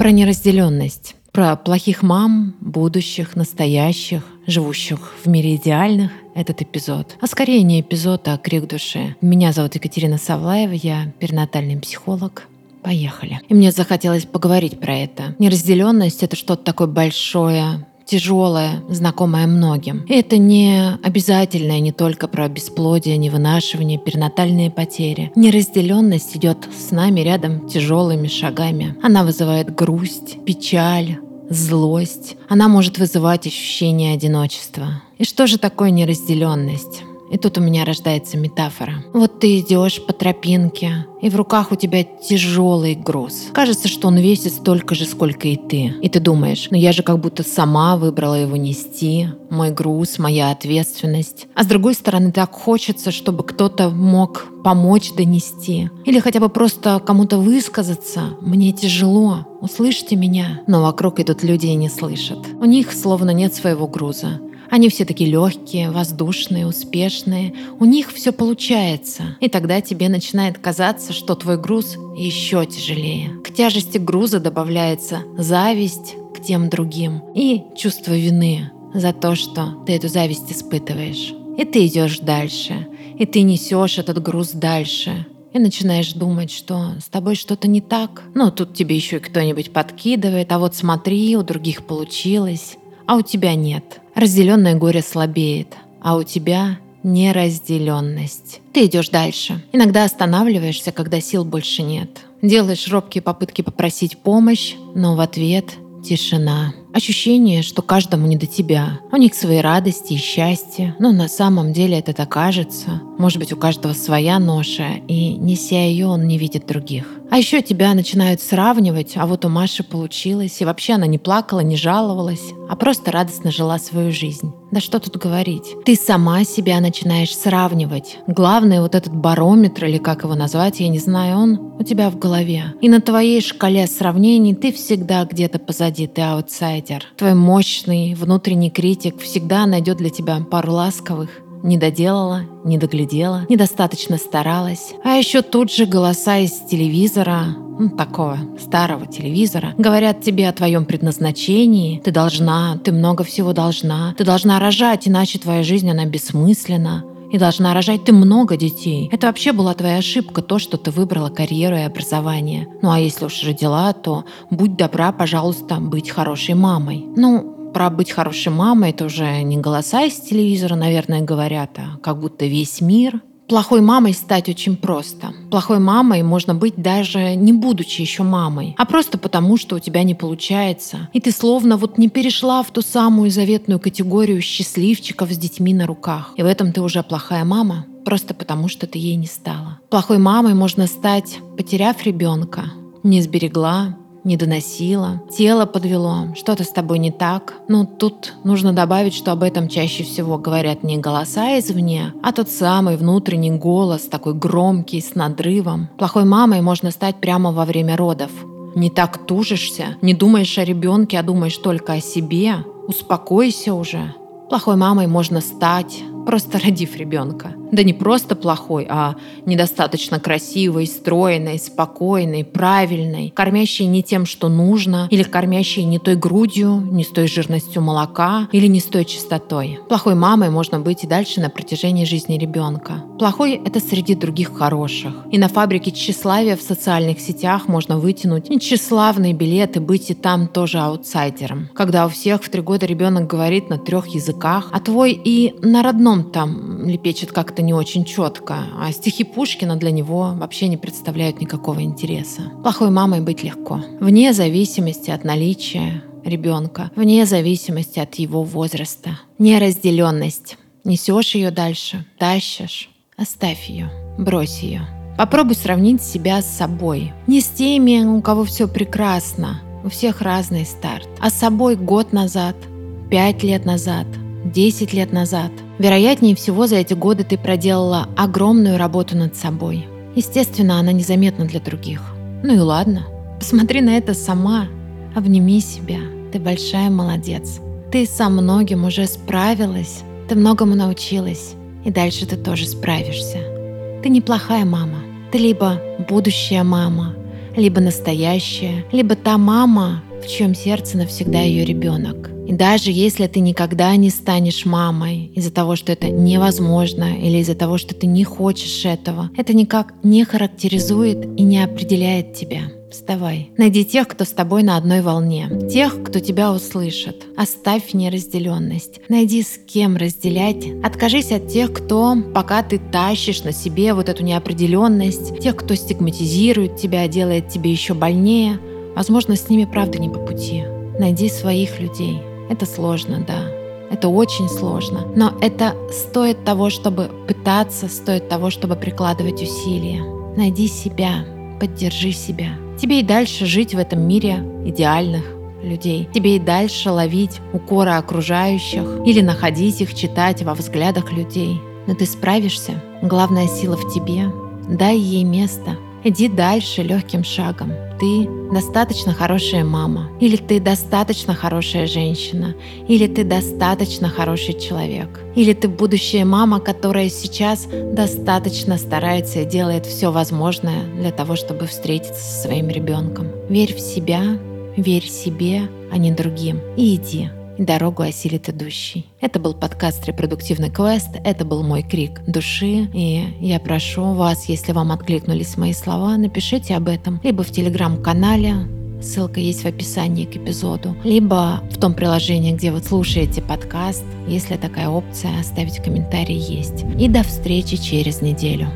Про неразделенность. Про плохих мам, будущих, настоящих, живущих в мире идеальных этот эпизод. А скорее не эпизод, а крик души. Меня зовут Екатерина Савлаева, я перинатальный психолог. Поехали. И мне захотелось поговорить про это. Неразделенность — это что-то такое большое, тяжелое, знакомое многим. И это не обязательно не только про бесплодие, невынашивание, перинатальные потери. Неразделенность идет с нами рядом тяжелыми шагами. Она вызывает грусть, печаль, злость. Она может вызывать ощущение одиночества. И что же такое неразделенность? И тут у меня рождается метафора. Вот ты идешь по тропинке, и в руках у тебя тяжелый груз. Кажется, что он весит столько же, сколько и ты. И ты думаешь, ну я же как будто сама выбрала его нести, мой груз, моя ответственность. А с другой стороны, так хочется, чтобы кто-то мог помочь донести. Или хотя бы просто кому-то высказаться. Мне тяжело, услышьте меня. Но вокруг идут люди и не слышат. У них словно нет своего груза. Они все такие легкие, воздушные, успешные. У них все получается. И тогда тебе начинает казаться, что твой груз еще тяжелее. К тяжести груза добавляется зависть к тем другим и чувство вины за то, что ты эту зависть испытываешь. И ты идешь дальше, и ты несешь этот груз дальше, и начинаешь думать, что с тобой что-то не так. Ну, тут тебе еще и кто-нибудь подкидывает, а вот смотри, у других получилось, а у тебя нет. Разделенное горе слабеет, а у тебя неразделенность. Ты идешь дальше. Иногда останавливаешься, когда сил больше нет. Делаешь робкие попытки попросить помощь, но в ответ тишина. Ощущение, что каждому не до тебя. У них свои радости и счастье, но на самом деле это так кажется. Может быть, у каждого своя ноша, и неся ее, он не видит других. А еще тебя начинают сравнивать, а вот у Маши получилось, и вообще она не плакала, не жаловалась, а просто радостно жила свою жизнь. Да что тут говорить? Ты сама себя начинаешь сравнивать. Главное, вот этот барометр, или как его назвать, я не знаю, он у тебя в голове. И на твоей шкале сравнений ты всегда где-то позади, ты аутсайдер. Твой мощный внутренний критик всегда найдет для тебя пару ласковых не доделала, не доглядела, недостаточно старалась. А еще тут же голоса из телевизора, ну, такого старого телевизора, говорят тебе о твоем предназначении. Ты должна, ты много всего должна. Ты должна рожать, иначе твоя жизнь, она бессмысленна и должна рожать ты много детей. Это вообще была твоя ошибка, то, что ты выбрала карьеру и образование. Ну а если уж родила, то будь добра, пожалуйста, быть хорошей мамой. Ну, про быть хорошей мамой это уже не голоса из телевизора, наверное, говорят, а как будто весь мир Плохой мамой стать очень просто. Плохой мамой можно быть даже не будучи еще мамой, а просто потому, что у тебя не получается. И ты словно вот не перешла в ту самую заветную категорию счастливчиков с детьми на руках. И в этом ты уже плохая мама, просто потому что ты ей не стала. Плохой мамой можно стать, потеряв ребенка, не сберегла, не доносила, тело подвело, что-то с тобой не так. Но тут нужно добавить, что об этом чаще всего говорят не голоса извне, а тот самый внутренний голос, такой громкий, с надрывом. Плохой мамой можно стать прямо во время родов. Не так тужишься, не думаешь о ребенке, а думаешь только о себе. Успокойся уже. Плохой мамой можно стать, просто родив ребенка. Да не просто плохой, а недостаточно красивой, стройной, спокойной, правильной, кормящей не тем, что нужно, или кормящей не той грудью, не с той жирностью молока, или не с той чистотой. Плохой мамой можно быть и дальше на протяжении жизни ребенка. Плохой — это среди других хороших. И на фабрике тщеславия в социальных сетях можно вытянуть нечеславные билеты, быть и там тоже аутсайдером. Когда у всех в три года ребенок говорит на трех языках, а твой и на родном там лепечет как-то как-то не очень четко, а стихи Пушкина для него вообще не представляют никакого интереса. Плохой мамой быть легко, вне зависимости от наличия ребенка, вне зависимости от его возраста. Неразделенность. Несешь ее дальше, тащишь, оставь ее, брось ее. Попробуй сравнить себя с собой. Не с теми, у кого все прекрасно, у всех разный старт, а с собой год назад, пять лет назад, десять лет назад – Вероятнее всего, за эти годы ты проделала огромную работу над собой. Естественно, она незаметна для других. Ну и ладно. Посмотри на это сама. Обними себя. Ты большая молодец. Ты со многим уже справилась. Ты многому научилась. И дальше ты тоже справишься. Ты неплохая мама. Ты либо будущая мама, либо настоящая, либо та мама, в чьем сердце навсегда ее ребенок. И даже если ты никогда не станешь мамой из-за того, что это невозможно или из-за того, что ты не хочешь этого, это никак не характеризует и не определяет тебя. Вставай. Найди тех, кто с тобой на одной волне. Тех, кто тебя услышит. Оставь неразделенность. Найди с кем разделять. Откажись от тех, кто, пока ты тащишь на себе вот эту неопределенность, тех, кто стигматизирует тебя, делает тебе еще больнее. Возможно, с ними правда не по пути. Найди своих людей. Это сложно, да. Это очень сложно. Но это стоит того, чтобы пытаться, стоит того, чтобы прикладывать усилия. Найди себя, поддержи себя. Тебе и дальше жить в этом мире идеальных людей. Тебе и дальше ловить укоры окружающих или находить их, читать во взглядах людей. Но ты справишься. Главная сила в тебе. Дай ей место. Иди дальше легким шагом. Ты достаточно хорошая мама, или ты достаточно хорошая женщина, или ты достаточно хороший человек, или ты будущая мама, которая сейчас достаточно старается и делает все возможное для того, чтобы встретиться со своим ребенком. Верь в себя, верь себе, а не другим, и иди дорогу осилит идущий. Это был подкаст «Репродуктивный квест», это был мой крик души, и я прошу вас, если вам откликнулись мои слова, напишите об этом либо в телеграм-канале, Ссылка есть в описании к эпизоду. Либо в том приложении, где вы слушаете подкаст, если такая опция, оставить комментарий есть. И до встречи через неделю.